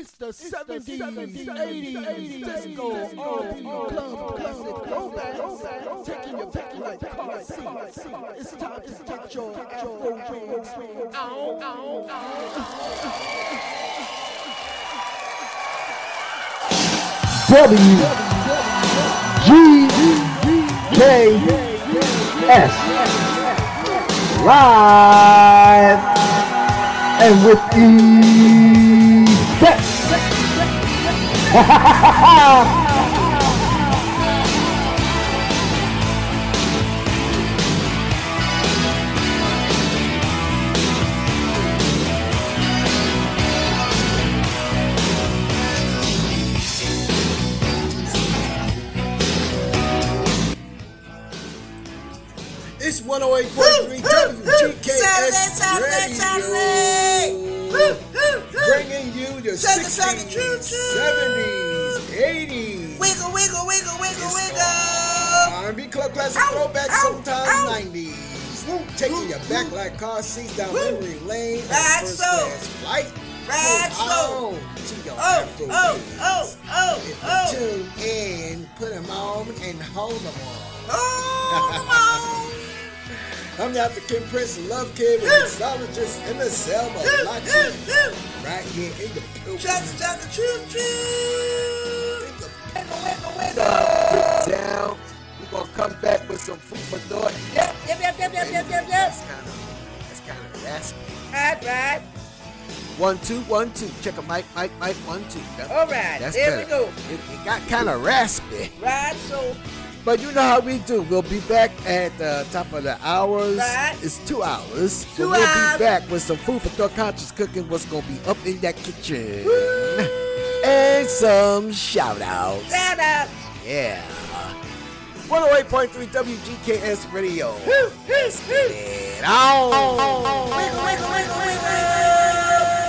It's the 70s, 80s, 80s, disco, R&B, club, classic, throwback, taking your back like car seats. It's time to get your afro wigs. Ow, ow, W G K S live and with effect. It's 108.3 WGKS Radio. Bringing you the 60s, 70s, 80s. Wiggle, wiggle, wiggle, wiggle, wiggle. R&B club classic Ow, throwback, ow, sometimes ow. 90s. Taking your back like car seats down Woo. memory lane on Ride first slow. class flight. Ride Hold slow. on to your Oh, Afro oh, oh, oh, If oh. tune in, put them on and hold them on. Oh, I'm the African Prince Love Kid with mixologist in the Selma come Right here in the Pilgrim. Chugga, chugga, choo, choo. Wiggle, wiggle, wiggle. Down. We're gonna come back with some food for thought. Yep, yep, yep, yep, yep, yep, yep, yep. That's kind of that's kind of raspy. Right, right. One two one two. Check a mic mic mic one two. That- All right, that's there we go. It, it got kind of raspy, Right, so, but you know how we do. We'll be back at the top of the hours. Right. It's two hours. Two but we'll hours. be back with some food for thought, conscious cooking. What's gonna be up in that kitchen? And some shout outs. shout out. Yeah. 108.3 WGKS Radio. Woo, woo, woo. Get on. Wiggle, wiggle, wiggle, wiggle.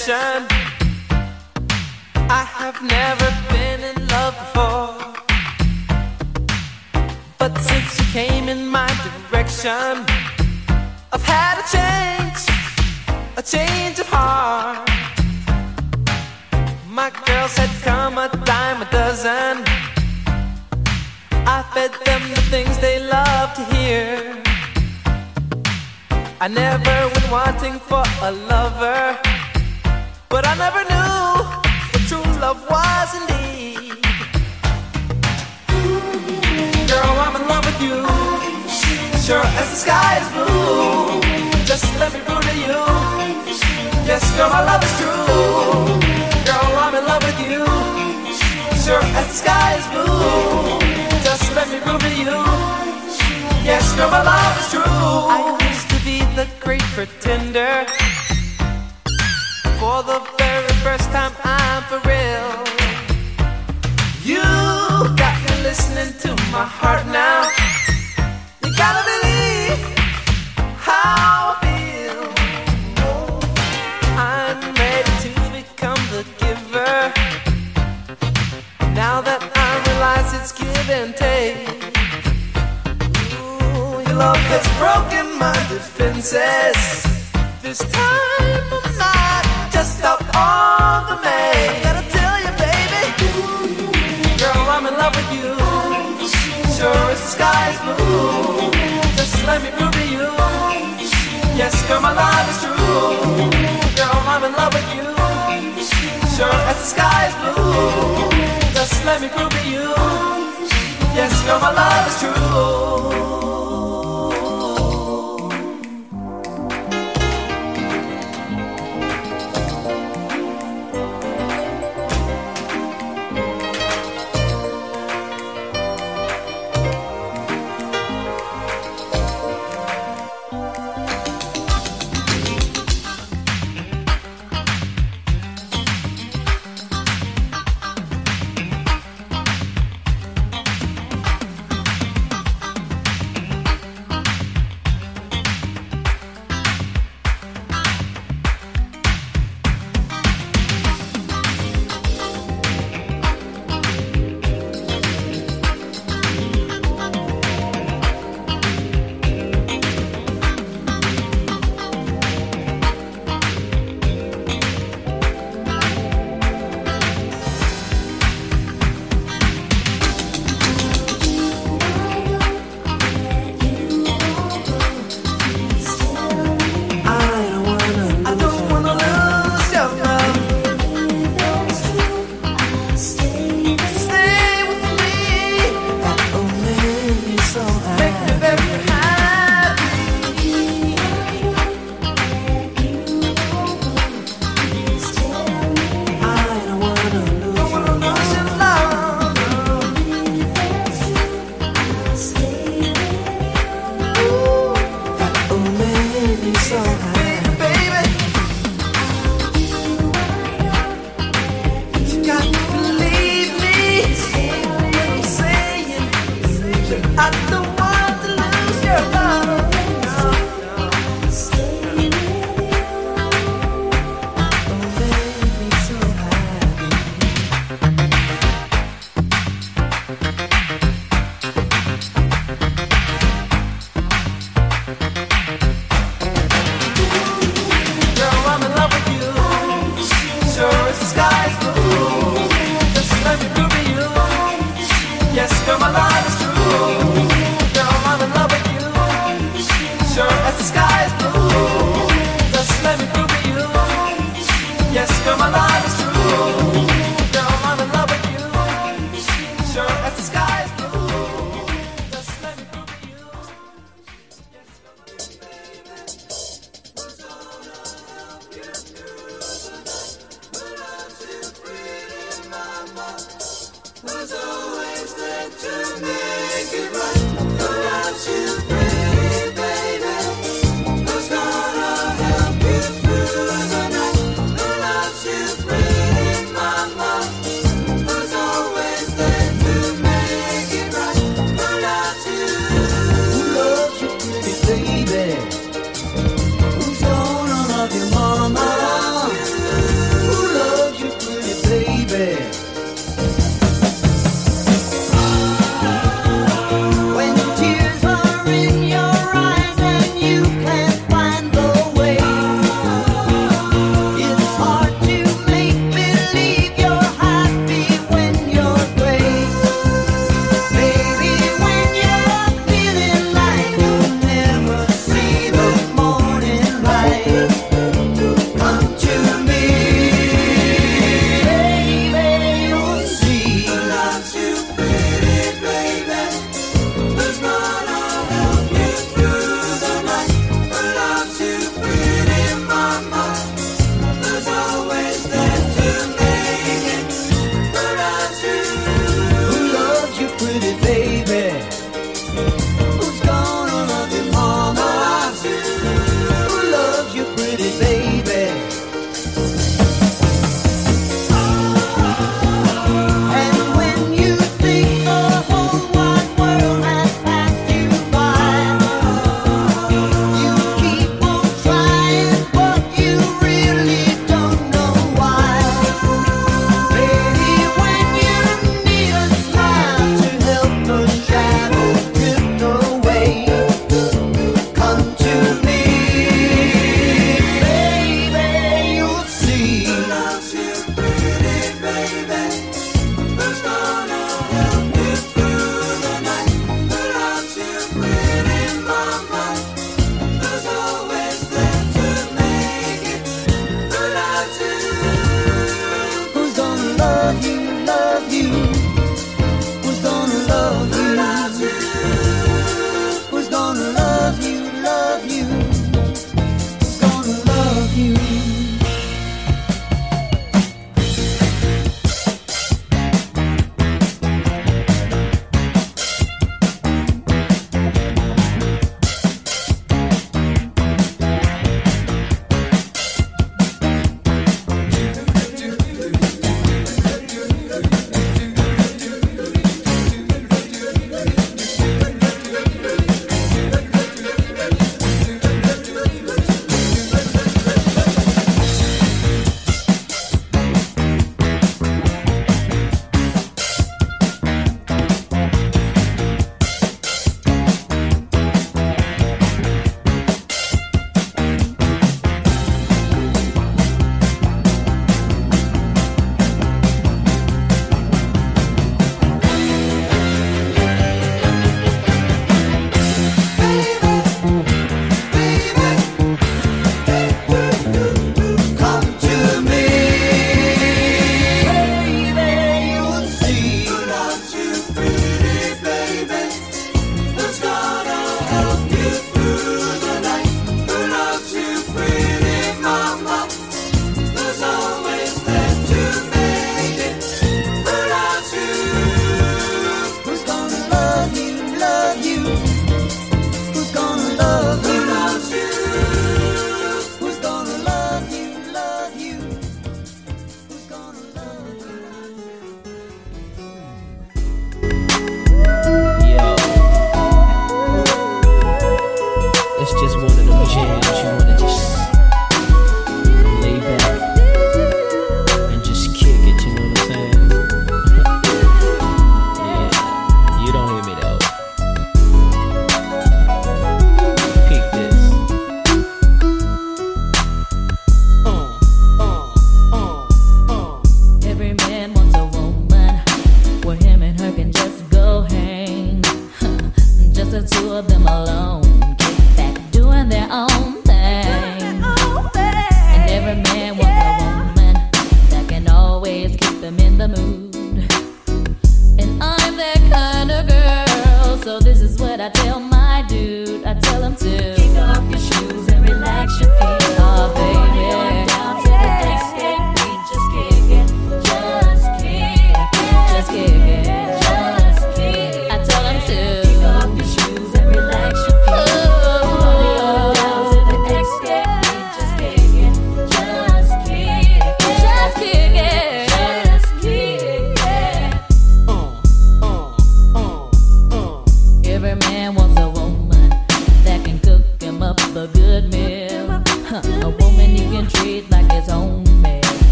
Confession. I have never been in love before. But since you came in my direction, I've had a change, a change of heart. My girls had come a dime a dozen. I fed them the things they love to hear. I never went wanting for a lover, but I never knew what true love was indeed. Girl, I'm in love with you, sure as the sky is blue. Just let me prove to you, yes, girl, my love is true. Girl, I'm in love with you, sure as the sky is blue. Just let me prove to you, yes, girl, my love is true. I used to be the great pretender. For the very first time, I'm for real. You got me listening to my heart now. You gotta believe how I feel. I'm ready to become the giver. Now that I realize it's give and take. Ooh, your love has broken my defenses. This time just out on the main. Gotta tell you, baby, girl, I'm in love with you. Sure as the sky's blue. Just let me prove to you. Yes, girl, my love is true. Girl, I'm in love with you. Sure as the sky's blue. Just let me prove to you. Yes, girl, my love is true.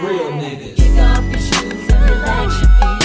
real niggas. Kick off your shoes and relax your feet.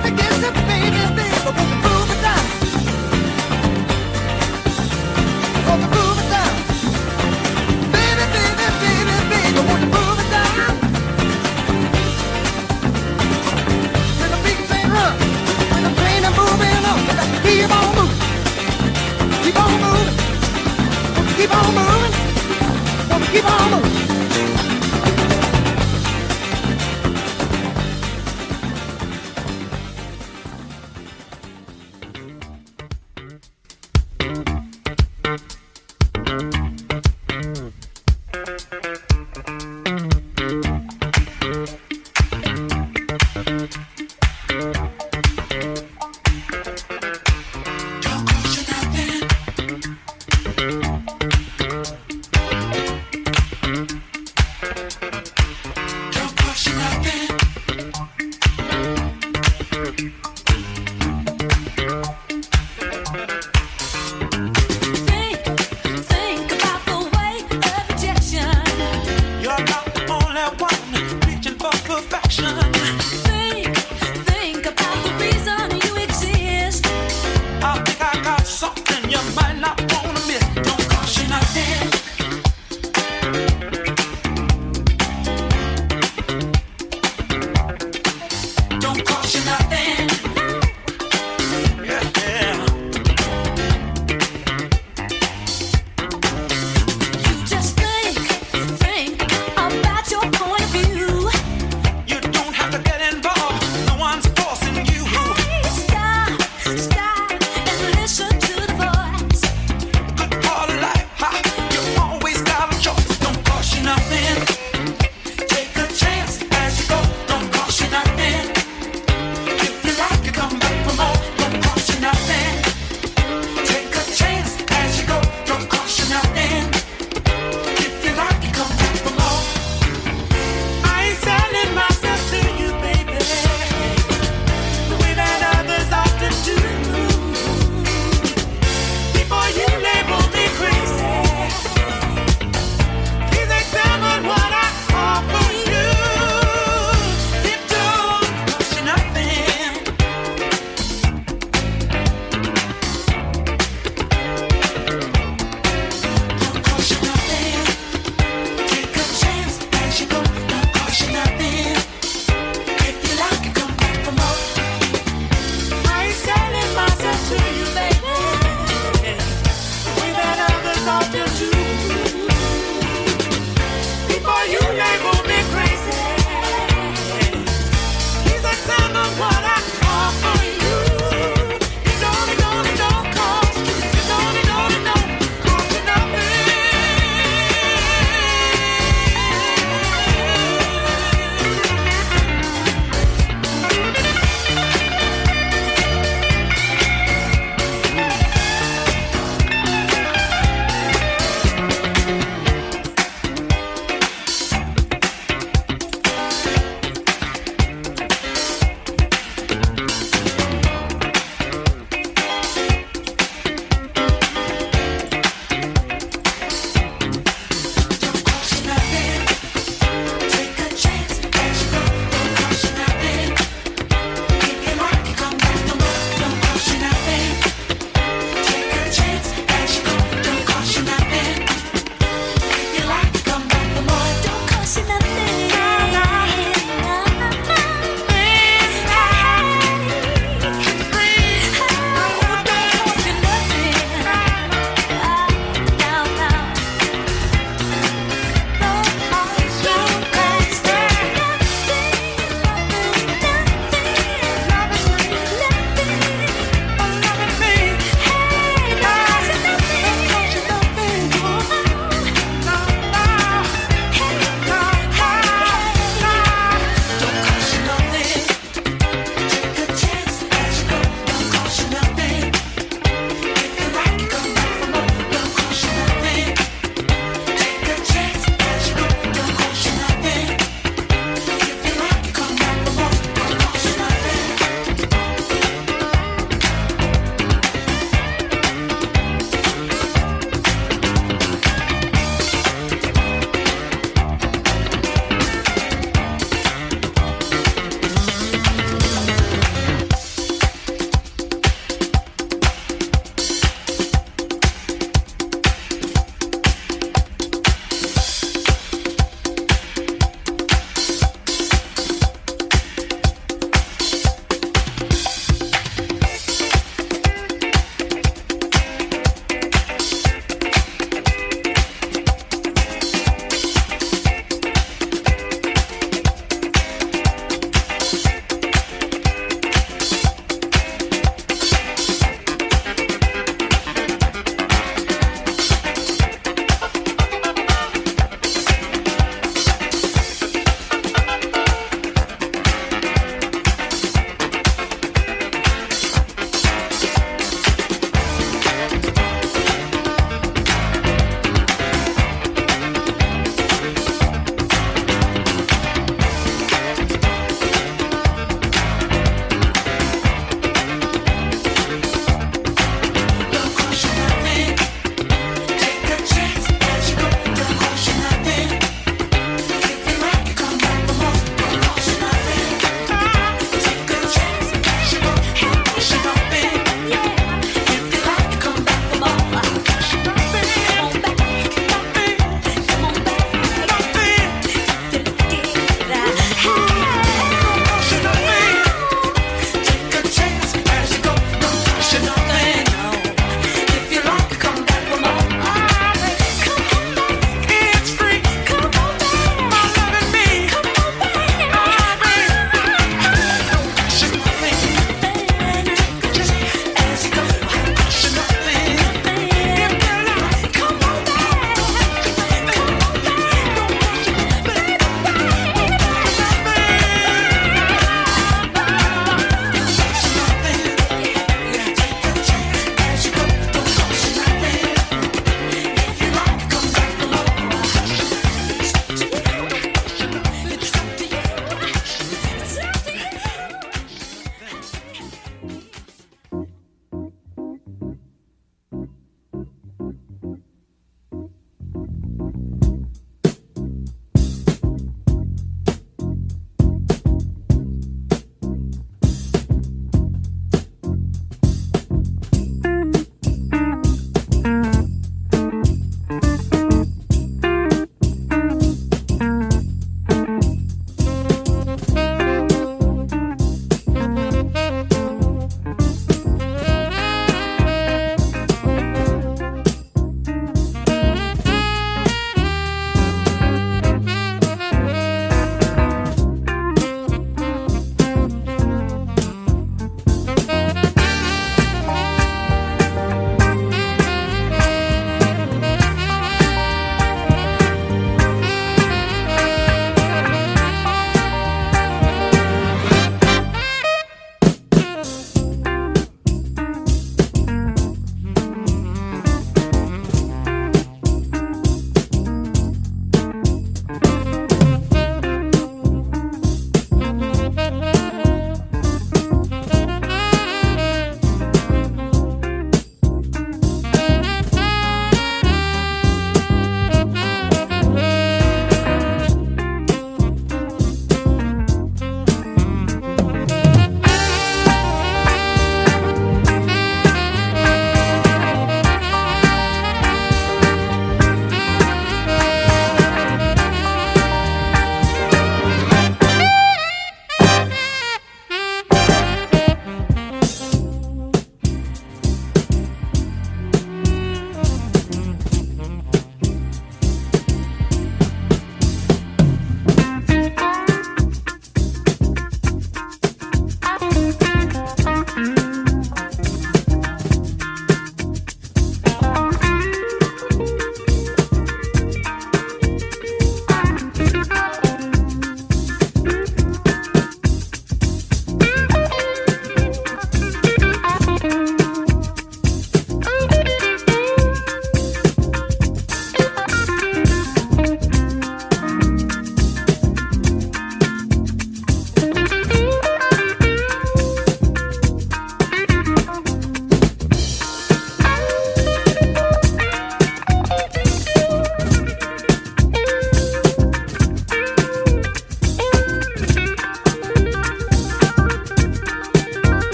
I against it, baby, baby.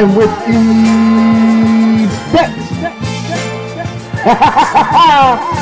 And with effects.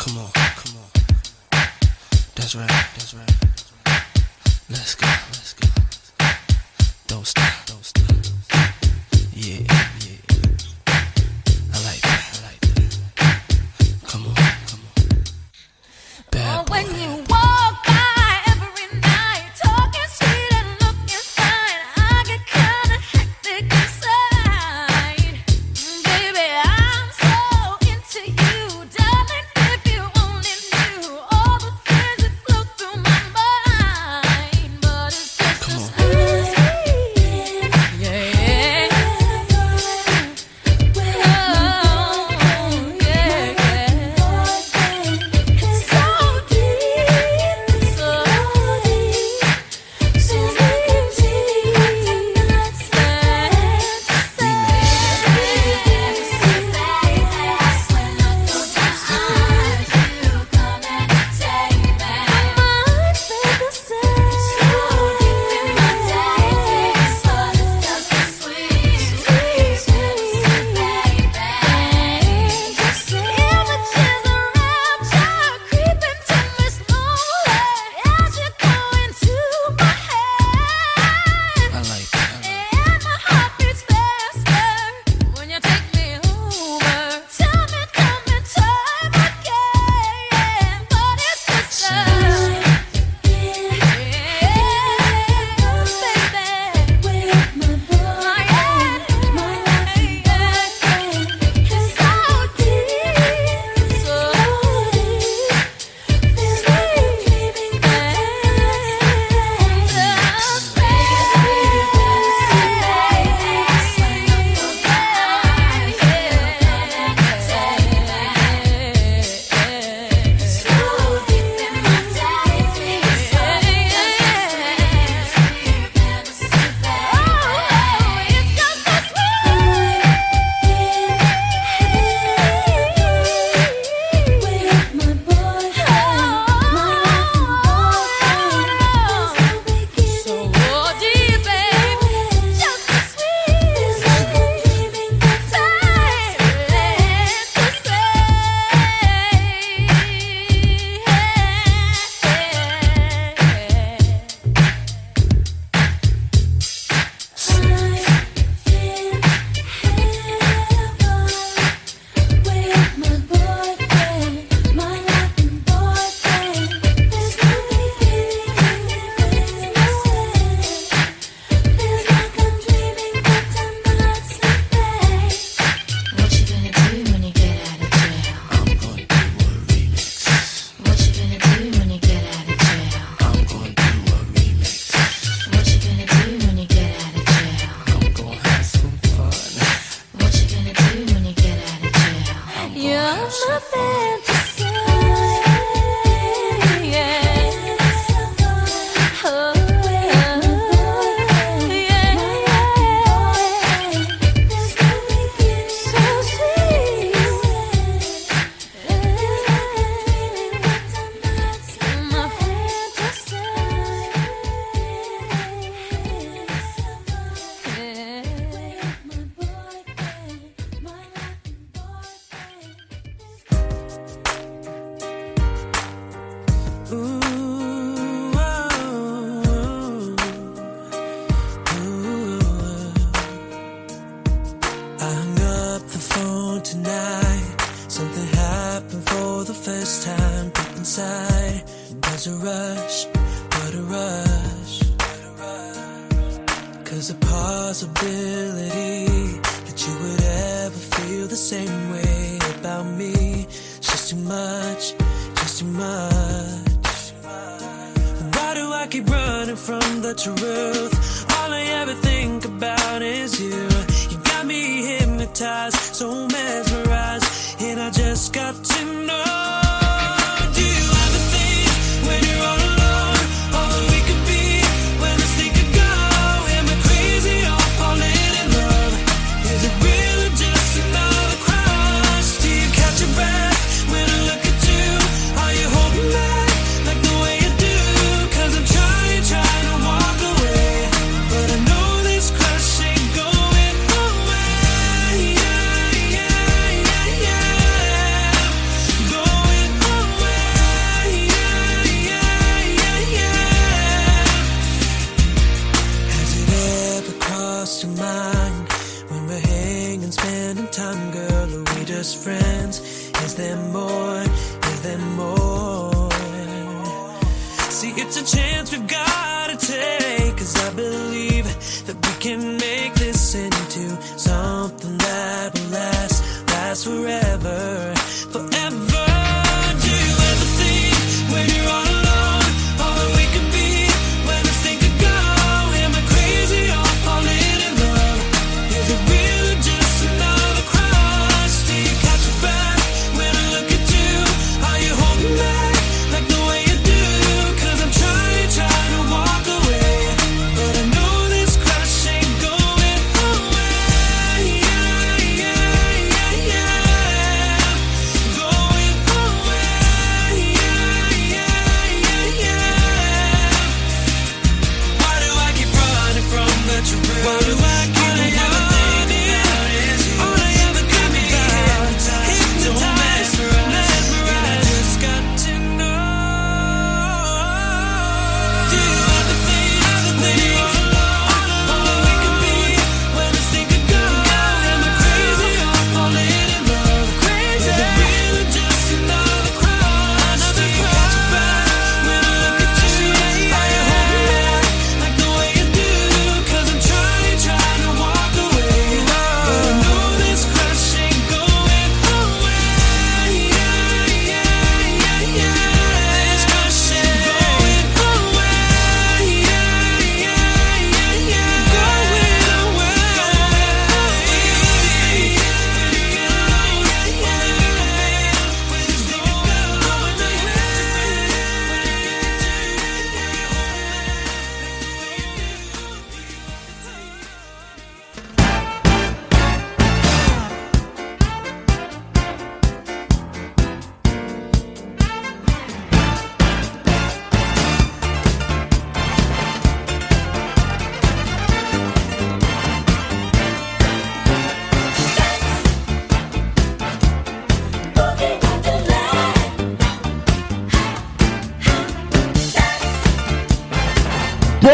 Come on, come on. That's right, that's right. Let's go, let's go. Don't stop, don't stop. Yeah.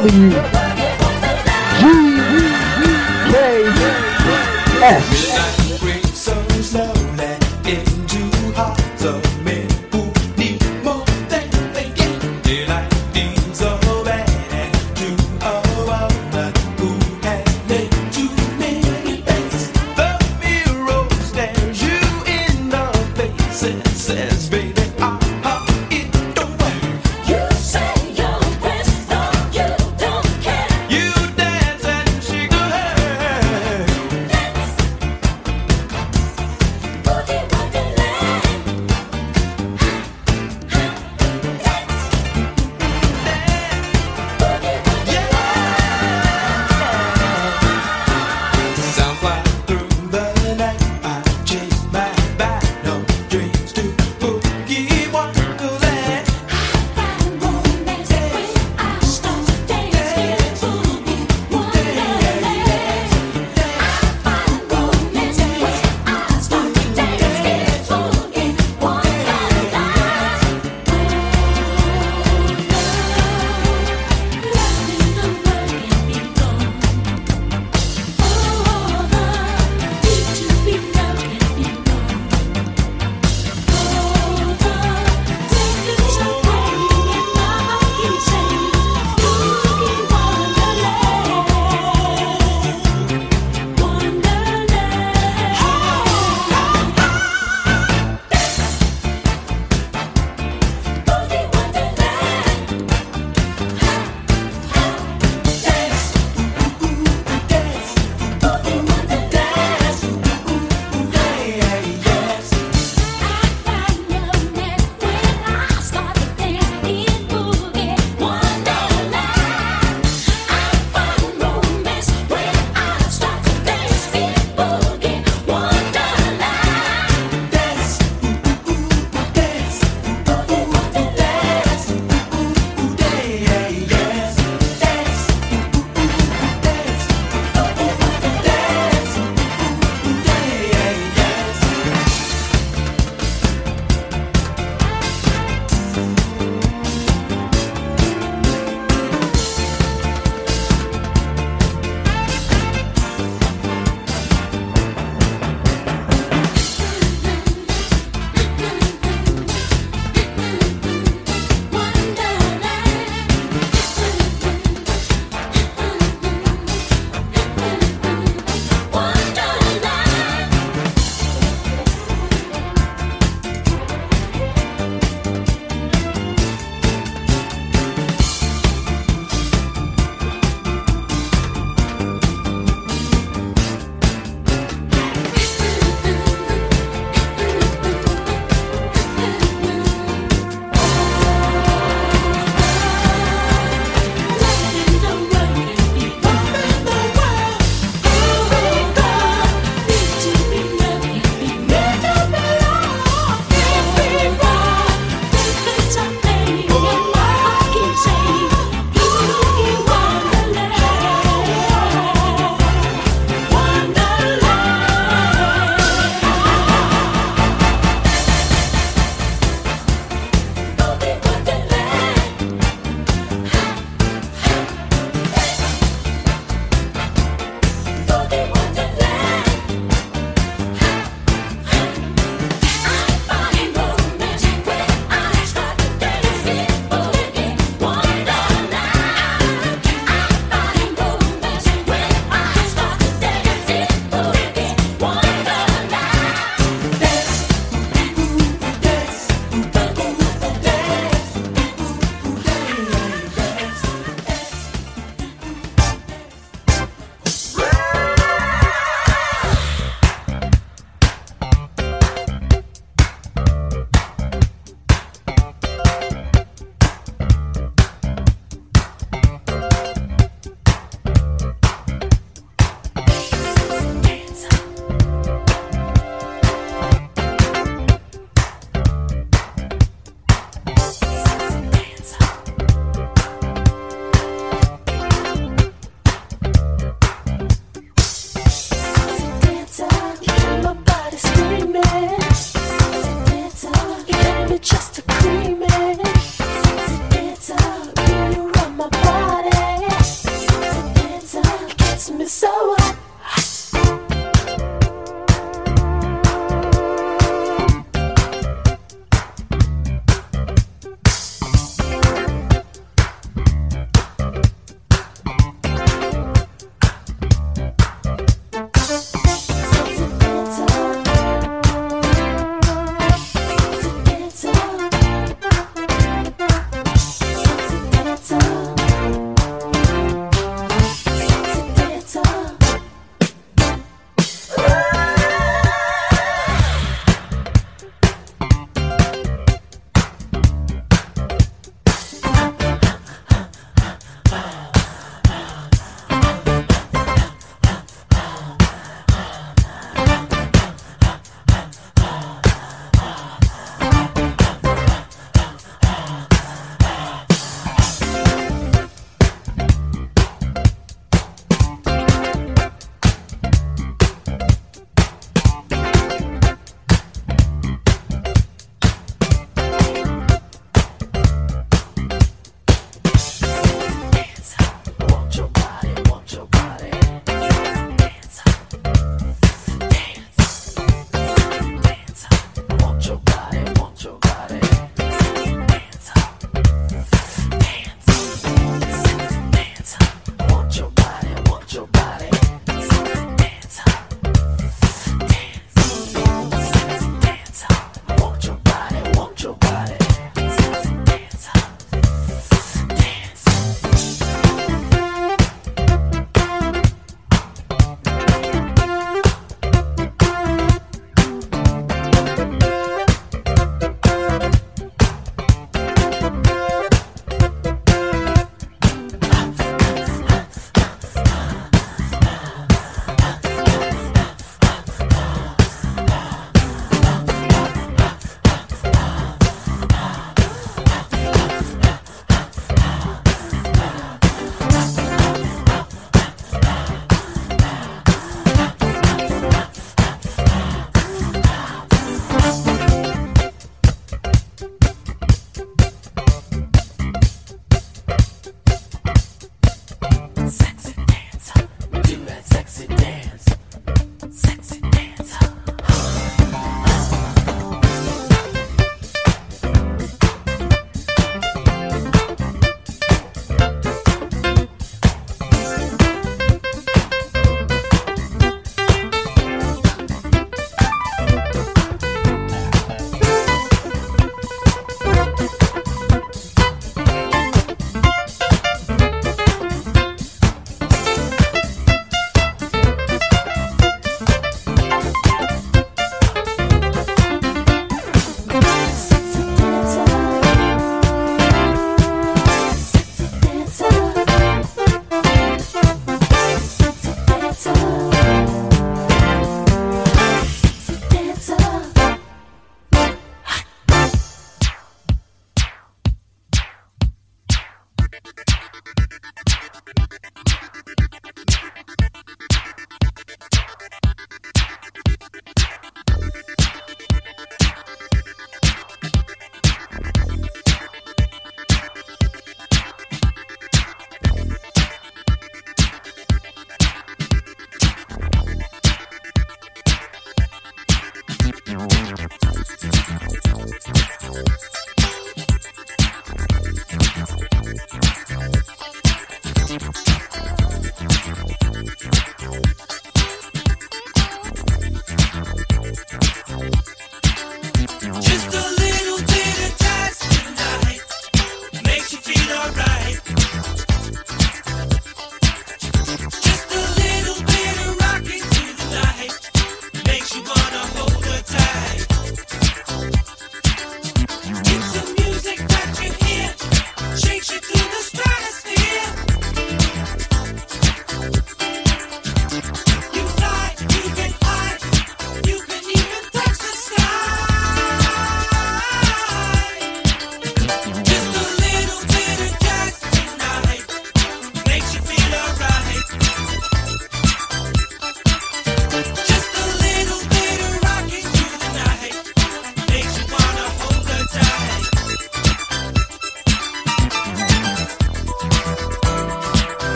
W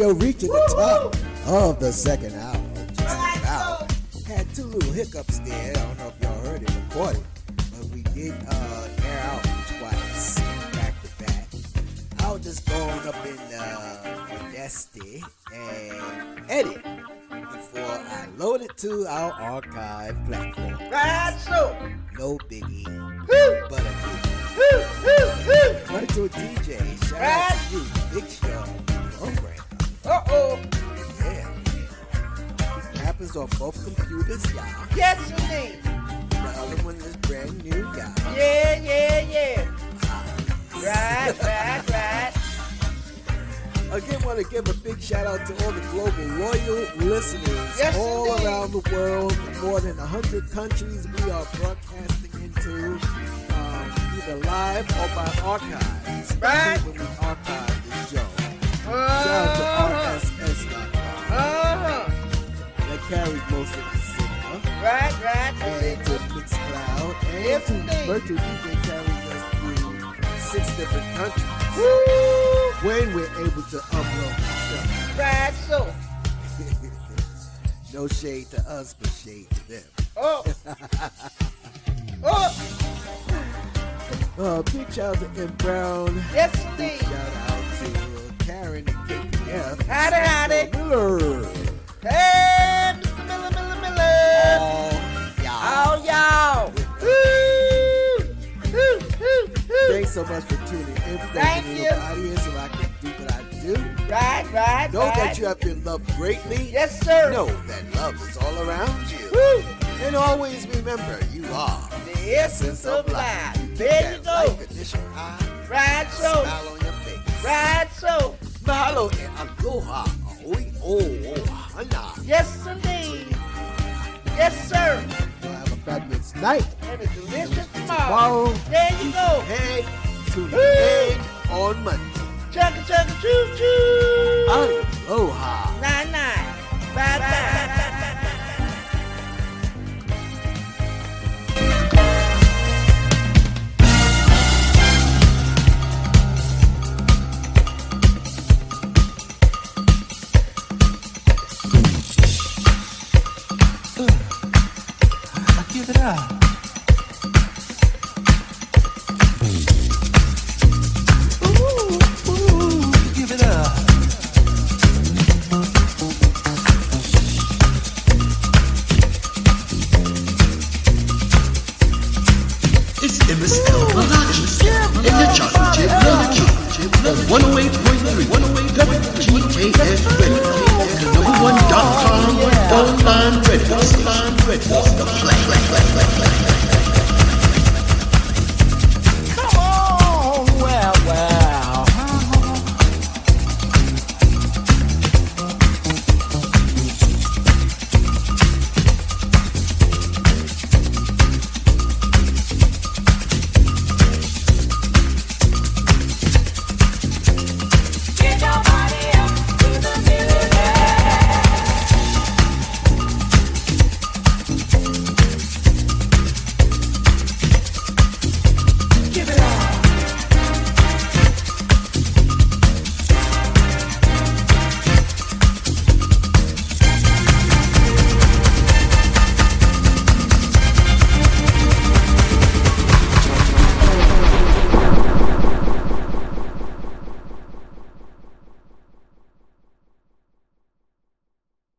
Radio reaching the top of the second hour. Just about. Had two little hiccups there. I don't know if y'all heard it recorded, but we did uh, air out twice, back to back. I was just going up in uh, Modesty and edit before I load it to our archive platform. Right so. No biggie, but a biggie. Right to a DJ. Shout out to you, Big Show, program. Uh oh. Yeah. Happens on both computers, y'all. Yes, indeed. The other one is brand new, y'all. Yeah, yeah, yeah. Right, right, right. Again, want to give a big shout out to all the global loyal listeners Yes, all indeed. around the world. More than 100 countries we are broadcasting into, um, either live or by archives. Right. When we archive the show. Uh-huh. That carries most of the signal. Right, right. And to Mixcloud. And Yes, to indeed. Virtual DJ carries us through six different countries. When we're able to upload the show. Right, so. no shade to us, but shade to them. Oh. oh. Uh, big shout out to M. Brown. Yes, Big shout out to Karen and KPF. Howdy, howdy. Miller. Hey, Mr. Miller, Miller, Miller. All y'all. Oh, y'all. Woo. Woo, woo, woo. Thanks so much for tuning in. Thank you. out here so I can do what I do. Right, right, Know right. that you have been loved greatly. Yes, sir. Know that love is all around you. Woo. And always remember, you are The essence of life. There you go. life condition high. Right, so. Smile on your face. Right, so. Mahalo e aloha. Oh, oh, hana. Yes, indeed. Yes, sir. You'll have a fabulous night. And a delicious tomorrow. Tomorrow. There you go. Hey, tune Woo. in on Monday. Chugga, chugga, choo, choo. Aloha. Nine, nine. Bye, bye. Give it up. Online radio. Online radio. The play.